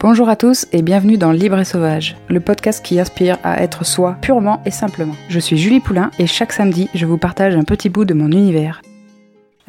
Bonjour à tous et bienvenue dans Libre et Sauvage, le podcast qui aspire à être soi purement et simplement. Je suis Julie Poulain et chaque samedi, je vous partage un petit bout de mon univers.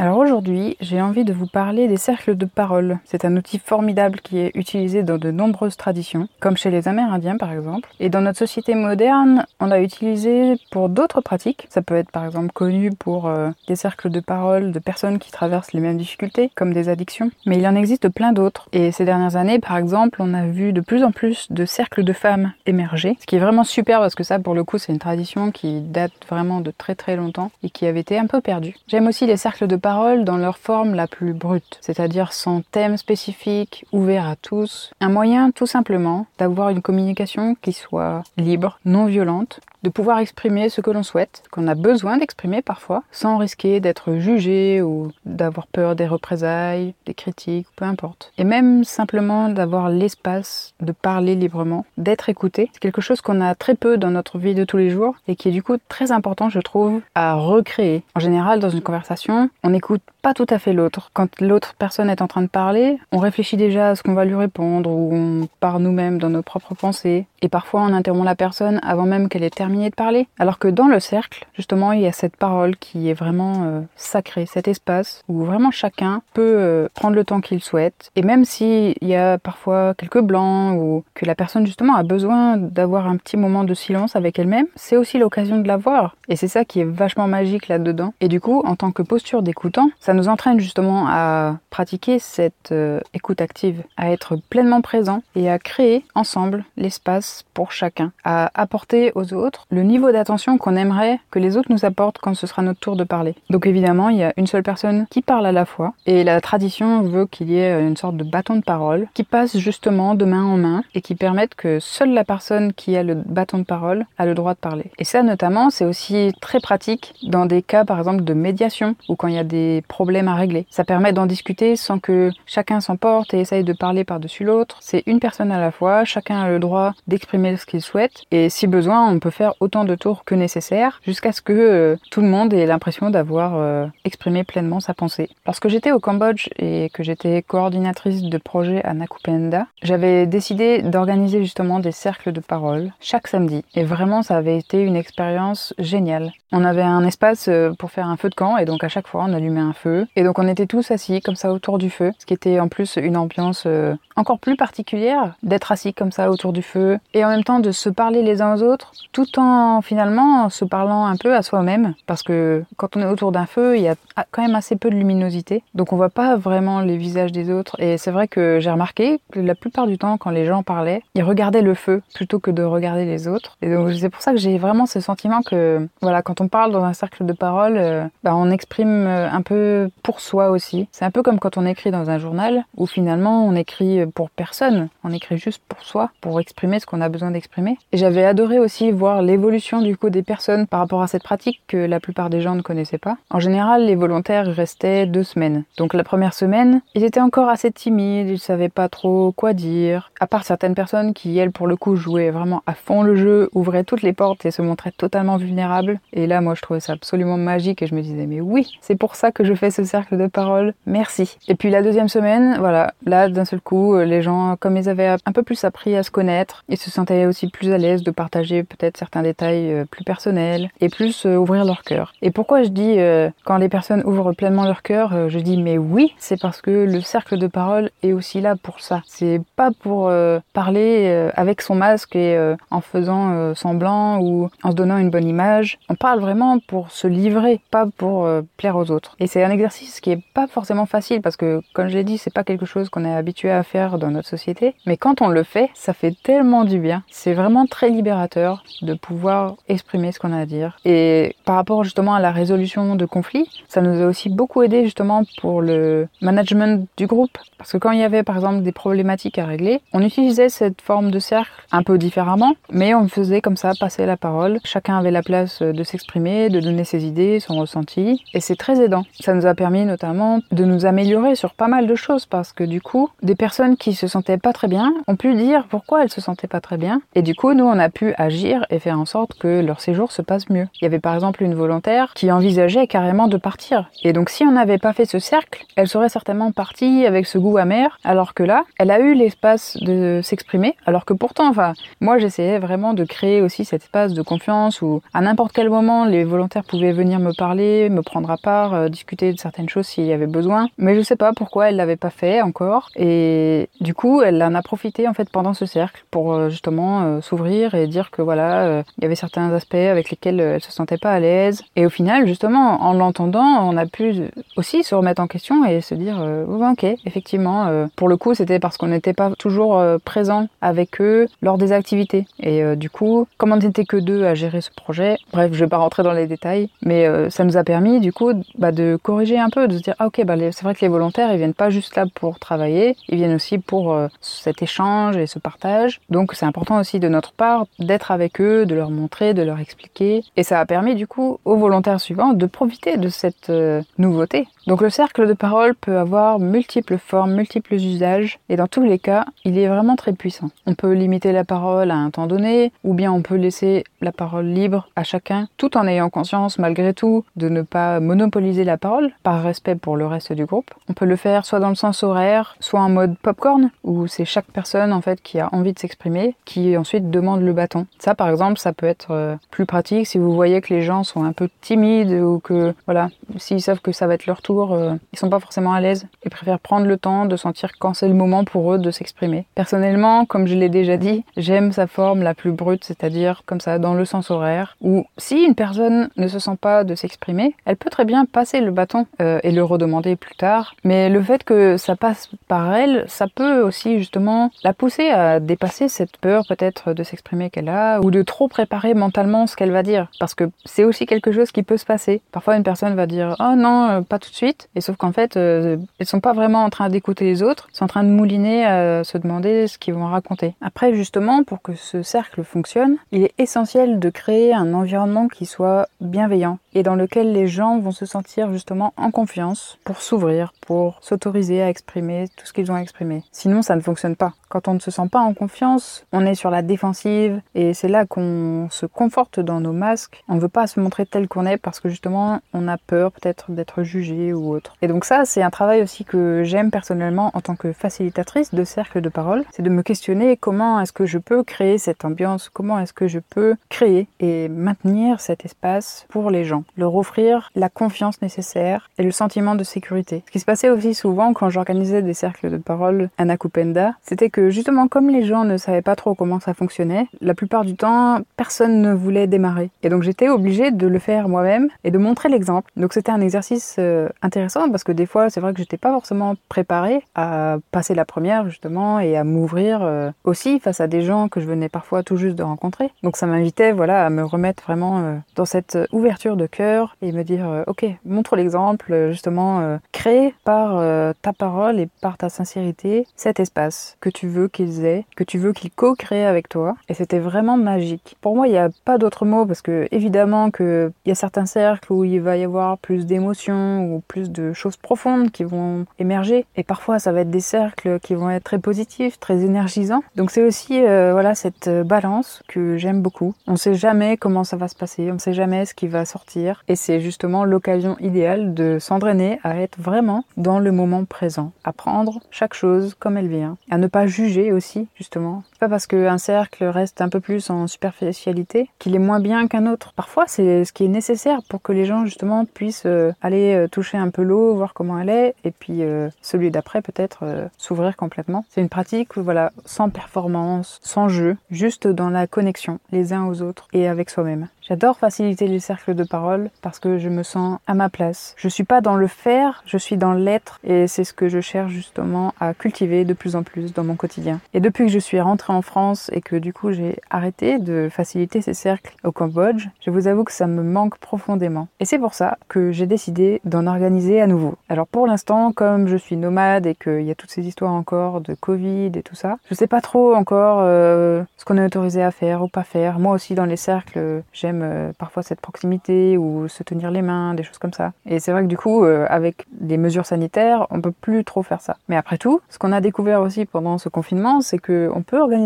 Alors aujourd'hui, j'ai envie de vous parler des cercles de parole. C'est un outil formidable qui est utilisé dans de nombreuses traditions, comme chez les Amérindiens par exemple. Et dans notre société moderne, on l'a utilisé pour d'autres pratiques. Ça peut être par exemple connu pour euh, des cercles de parole de personnes qui traversent les mêmes difficultés, comme des addictions. Mais il en existe plein d'autres. Et ces dernières années, par exemple, on a vu de plus en plus de cercles de femmes émerger, ce qui est vraiment super parce que ça, pour le coup, c'est une tradition qui date vraiment de très très longtemps et qui avait été un peu perdue. J'aime aussi les cercles de parole dans leur forme la plus brute, c'est-à-dire sans thème spécifique, ouvert à tous. Un moyen tout simplement d'avoir une communication qui soit libre, non violente, de pouvoir exprimer ce que l'on souhaite, qu'on a besoin d'exprimer parfois, sans risquer d'être jugé ou d'avoir peur des représailles, des critiques, peu importe. Et même simplement d'avoir l'espace de parler librement, d'être écouté, c'est quelque chose qu'on a très peu dans notre vie de tous les jours et qui est du coup très important, je trouve, à recréer. En général, dans une conversation, on n'écoute pas tout à fait l'autre. Quand l'autre personne est en train de parler, on réfléchit déjà à ce qu'on va lui répondre ou on part nous-mêmes dans nos propres pensées. Et parfois, on interrompt la personne avant même qu'elle ait terminé de parler. Alors que dans le cercle, justement, il y a cette parole qui est vraiment euh, sacrée, cet espace où vraiment chacun peut euh, prendre le temps qu'il souhaite. Et même s'il y a parfois quelques blancs ou que la personne justement a besoin d'avoir un petit moment de silence avec elle-même, c'est aussi l'occasion de l'avoir. Et c'est ça qui est vachement magique là-dedans. Et du coup, en tant que posture d'écoutant, ça nous entraîne justement à pratiquer cette euh, écoute active, à être pleinement présent et à créer ensemble l'espace pour chacun, à apporter aux autres le niveau d'attention qu'on aimerait que les autres nous apportent quand ce sera notre tour de parler. Donc évidemment, il y a une seule personne qui parle à la fois, et la tradition veut qu'il y ait une sorte de bâton de parole qui passe justement de main en main et qui permette que seule la personne qui a le bâton de parole a le droit de parler. Et ça notamment, c'est aussi très pratique dans des cas par exemple de médiation ou quand il y a des problèmes à régler. Ça permet d'en discuter sans que chacun s'emporte et essaye de parler par-dessus l'autre. C'est une personne à la fois, chacun a le droit d'exprimer ce qu'il souhaite et si besoin, on peut faire autant de tours que nécessaire jusqu'à ce que euh, tout le monde ait l'impression d'avoir euh, exprimé pleinement sa pensée. Lorsque j'étais au Cambodge et que j'étais coordinatrice de projet à Nakupenda, j'avais décidé d'organiser justement des cercles de parole chaque samedi. Et vraiment, ça avait été une expérience géniale. On avait un espace euh, pour faire un feu de camp et donc à chaque fois on allumait un feu. Et donc on était tous assis comme ça autour du feu, ce qui était en plus une ambiance encore plus particulière d'être assis comme ça autour du feu et en même temps de se parler les uns aux autres tout en finalement se parlant un peu à soi-même parce que quand on est autour d'un feu, il y a quand même assez peu de luminosité, donc on voit pas vraiment les visages des autres. Et c'est vrai que j'ai remarqué que la plupart du temps, quand les gens parlaient, ils regardaient le feu plutôt que de regarder les autres. Et donc c'est pour ça que j'ai vraiment ce sentiment que voilà, quand on parle dans un cercle de parole, euh, bah, on exprime euh, un peu pour soi aussi. C'est un peu comme quand on écrit dans un journal où finalement on écrit pour personne, on écrit juste pour soi, pour exprimer ce qu'on a besoin d'exprimer. J'avais adoré aussi voir l'évolution du coup des personnes par rapport à cette pratique que la plupart des gens ne connaissaient pas. En général, les volontaires restaient deux semaines. Donc la première semaine, ils étaient encore assez timides, ils savaient pas trop quoi dire. À part certaines personnes qui, elles, pour le coup, jouaient vraiment à fond le jeu, ouvraient toutes les portes et se montraient totalement vulnérables. Et là, moi, je trouvais ça absolument magique et je me disais, mais oui, c'est pour ça que je fais ce cercle de parole. Merci. Et puis la deuxième semaine, voilà, là, d'un seul coup, les gens, comme ils avaient un peu plus appris à se connaître, ils se sentaient aussi plus à l'aise de partager peut-être certains détails euh, plus personnels et plus euh, ouvrir leur cœur. Et pourquoi je dis euh, quand les personnes ouvrent pleinement leur cœur, je dis mais oui, c'est parce que le cercle de parole est aussi là pour ça. C'est pas pour parler avec son masque et en faisant semblant ou en se donnant une bonne image. On parle vraiment pour se livrer, pas pour plaire aux autres. Et c'est un exercice qui est pas forcément facile parce que comme je l'ai dit, c'est pas quelque chose qu'on est habitué à faire dans notre société. Mais quand on le fait, ça fait tellement du bien. C'est vraiment très libérateur de pouvoir exprimer ce qu'on a à dire. Et par rapport justement à la résolution de conflits, ça nous a aussi beaucoup aidé justement pour le management du groupe. Parce que quand il y avait par exemple des problématiques à régler, on utilisait cette forme de cercle un peu différemment, mais on faisait comme ça passer la parole. Chacun avait la place de s'exprimer, de donner ses idées, son ressenti. Et c'est très aidant. Ça nous a permis notamment de nous améliorer sur pas mal de choses parce que du coup, des personnes qui se sentaient pas très bien ont pu dire pourquoi elles se sentaient pas très bien. Et du coup, nous, on a pu agir et faire en sorte que leur séjour se passe mieux. Il y avait par exemple une volontaire qui envisageait carrément de partir. Et donc, si on n'avait pas fait ce cercle, elle serait certainement partie avec ce goût amer, alors que là, elle a eu l'espace de s'exprimer, alors que pourtant, enfin, moi, j'essayais vraiment de créer aussi cet espace de confiance où, à n'importe quel moment, les volontaires pouvaient venir me parler, me prendre à part, euh, discuter de certaines choses s'il y avait besoin. Mais je sais pas pourquoi elle l'avait pas fait encore. Et du coup, elle en a profité en fait pendant ce cercle pour euh, justement euh, s'ouvrir et dire que voilà, euh, il y avait certains aspects avec lesquels elle se sentait pas à l'aise. Et au final, justement, en l'entendant, on a pu aussi se remettre en question et se dire ok, effectivement, pour le coup, c'était parce qu'on n'était pas toujours présent avec eux lors des activités. Et du coup, comme on n'était que deux à gérer ce projet, bref, je vais pas rentrer dans les détails, mais ça nous a permis du coup bah, de corriger un peu, de se dire ah ok, bah, c'est vrai que les volontaires, ils viennent pas juste là pour travailler, ils viennent aussi pour cet échange et ce partage. Donc c'est important aussi de notre part d'être avec eux, de leur montrer, de leur expliquer. Et ça a permis du coup aux volontaires suivants de profiter de cette euh, nouveauté. Donc le cercle de parole peut avoir multiples formes, multiples usages, et dans tous les cas, il est vraiment très puissant. On peut limiter la parole à un temps donné, ou bien on peut laisser la parole libre à chacun, tout en ayant conscience malgré tout de ne pas monopoliser la parole, par respect pour le reste du groupe. On peut le faire soit dans le sens horaire, soit en mode popcorn, où c'est chaque personne en fait qui a envie de s'exprimer, qui ensuite demande le bâton. Ça par exemple, ça peut être euh, plus pratique si vous voyez que les gens sont un peu timides ou que voilà, s'ils savent que ça va être leur tour, euh, ils sont pas forcément à l'aise et préfèrent prendre le temps de sentir quand c'est le moment pour eux de s'exprimer. Personnellement, comme je l'ai déjà dit, j'aime sa forme la plus brute, c'est-à-dire comme ça dans le sens horaire, où si une personne ne se sent pas de s'exprimer, elle peut très bien passer le bâton euh, et le redemander plus tard. Mais le fait que ça passe par elle, ça peut aussi justement la pousser à dépasser cette peur peut-être de s'exprimer qu'elle a ou de trop préparer mentalement ce qu'elle va dire. Parce que c'est aussi quelque chose qui peut se passer. Parfois une personne va dire oh non, euh, pas tout de suite. Et sauf qu'en fait, euh, elles sont pas vraiment en train d'écouter les autres, elles sont en train de mouliner à se demander ce qu'ils vont raconter. Après justement, pour que ce cercle fonctionne, il est essentiel de créer un environnement qui soit bienveillant et dans lequel les gens vont se sentir justement en confiance pour s'ouvrir, pour s'autoriser à exprimer tout ce qu'ils ont exprimé. Sinon, ça ne fonctionne pas. Quand on ne se sent pas en confiance, on est sur la défensive et c'est là qu'on se conforte dans nos masques. On ne veut pas se montrer tel qu'on est parce que justement on a peur peut-être d'être jugé ou autre. Et donc ça, c'est un travail aussi que j'aime personnellement en tant que facilitatrice de cercle de parole. C'est de me questionner comment est-ce que je peux créer cette ambiance, comment est-ce que je peux créer et maintenir cet espace pour les gens, leur offrir la confiance nécessaire et le sentiment de sécurité. Ce qui se passait aussi souvent quand j'organisais des cercles de parole à Nakupenda, c'était que justement comme les gens ne savaient pas comment ça fonctionnait, la plupart du temps personne ne voulait démarrer. Et donc j'étais obligée de le faire moi-même et de montrer l'exemple. Donc c'était un exercice euh, intéressant parce que des fois c'est vrai que j'étais pas forcément préparée à passer la première justement et à m'ouvrir euh, aussi face à des gens que je venais parfois tout juste de rencontrer. Donc ça m'invitait voilà à me remettre vraiment euh, dans cette ouverture de cœur et me dire ok montre l'exemple justement crée par ta parole et par ta sincérité cet espace que tu veux qu'ils aient, que tu veux qu'ils co-créent avec toi. Et c'était vraiment magique. Pour moi, il n'y a pas d'autre mot parce que évidemment qu'il y a certains cercles où il va y avoir plus d'émotions ou plus de choses profondes qui vont émerger. Et parfois, ça va être des cercles qui vont être très positifs, très énergisants. Donc c'est aussi euh, voilà cette balance que j'aime beaucoup. On ne sait jamais comment ça va se passer, on ne sait jamais ce qui va sortir. Et c'est justement l'occasion idéale de s'entraîner à être vraiment dans le moment présent, à prendre chaque chose comme elle vient, à ne pas juger aussi, justement. Pas parce qu'un cercle reste un peu plus en superficialité qu'il est moins bien qu'un autre. Parfois, c'est ce qui est nécessaire pour que les gens, justement, puissent euh, aller euh, toucher un peu l'eau, voir comment elle est, et puis euh, celui d'après, peut-être, s'ouvrir complètement. C'est une pratique, voilà, sans performance, sans jeu, juste dans la connexion, les uns aux autres et avec soi-même. J'adore faciliter les cercles de parole parce que je me sens à ma place. Je suis pas dans le faire, je suis dans l'être et c'est ce que je cherche justement à cultiver de plus en plus dans mon quotidien. Et depuis que je suis rentrée en France et que du coup j'ai arrêté de faciliter ces cercles au Cambodge, je vous avoue que ça me manque profondément. Et c'est pour ça que j'ai décidé d'en organiser à nouveau. Alors pour l'instant, comme je suis nomade et qu'il y a toutes ces histoires encore de Covid et tout ça, je sais pas trop encore euh, ce qu'on est autorisé à faire ou pas faire. Moi aussi dans les cercles, j'aime euh, parfois cette proximité ou se tenir les mains, des choses comme ça. Et c'est vrai que du coup, euh, avec les mesures sanitaires, on peut plus trop faire ça. Mais après tout, ce qu'on a découvert aussi pendant ce confinement, c'est qu'on peut organiser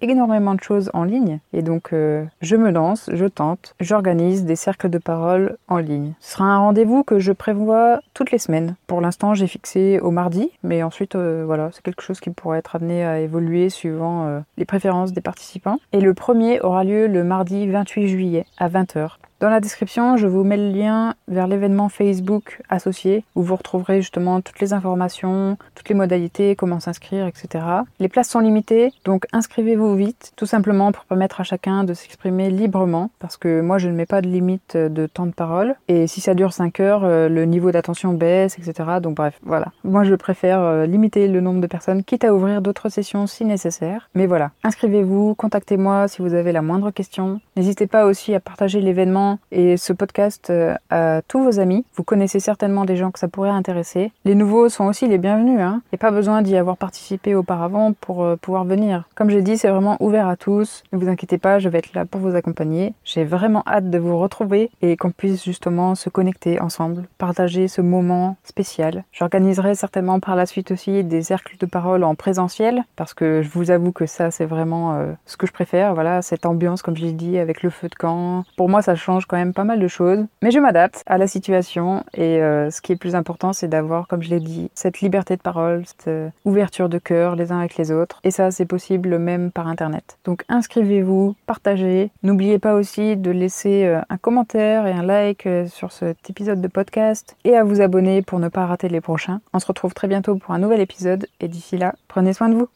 énormément de choses en ligne. Et donc, euh, je me lance, je tente, j'organise des cercles de parole en ligne. Ce sera un rendez-vous que je prévois toutes les semaines. Pour l'instant, j'ai fixé au mardi, mais ensuite, euh, voilà, c'est quelque chose qui pourrait être amené à évoluer suivant euh, les préférences des participants. Et le premier aura lieu le mardi 28 juillet à 20h. Dans la description, je vous mets le lien vers l'événement Facebook associé où vous retrouverez justement toutes les informations, toutes les modalités, comment s'inscrire, etc. Les places sont limitées, donc inscrivez-vous vite, tout simplement pour permettre à chacun de s'exprimer librement, parce que moi je ne mets pas de limite de temps de parole, et si ça dure 5 heures, euh, le niveau d'attention baisse, etc. Donc bref, voilà. Moi je préfère euh, limiter le nombre de personnes, quitte à ouvrir d'autres sessions si nécessaire. Mais voilà, inscrivez-vous, contactez-moi si vous avez la moindre question. N'hésitez pas aussi à partager l'événement et ce podcast euh, à tous vos amis. Vous connaissez certainement des gens que ça pourrait intéresser. Les nouveaux sont aussi les bienvenus. Hein. Il n'y a pas besoin d'y avoir participé auparavant pour euh, pouvoir venir. Comme j'ai dit, c'est vraiment ouvert à tous. Ne vous inquiétez pas, je vais être là pour vous accompagner. J'ai vraiment hâte de vous retrouver et qu'on puisse justement se connecter ensemble, partager ce moment spécial. J'organiserai certainement par la suite aussi des cercles de parole en présentiel parce que je vous avoue que ça c'est vraiment euh, ce que je préfère. Voilà, cette ambiance comme j'ai dit avec le feu de camp. Pour moi ça quand même pas mal de choses. Mais je m'adapte à la situation et euh, ce qui est plus important, c'est d'avoir, comme je l'ai dit, cette liberté de parole, cette euh, ouverture de cœur les uns avec les autres. Et ça, c'est possible même par Internet. Donc inscrivez-vous, partagez. N'oubliez pas aussi de laisser euh, un commentaire et un like sur cet épisode de podcast et à vous abonner pour ne pas rater les prochains. On se retrouve très bientôt pour un nouvel épisode et d'ici là, prenez soin de vous.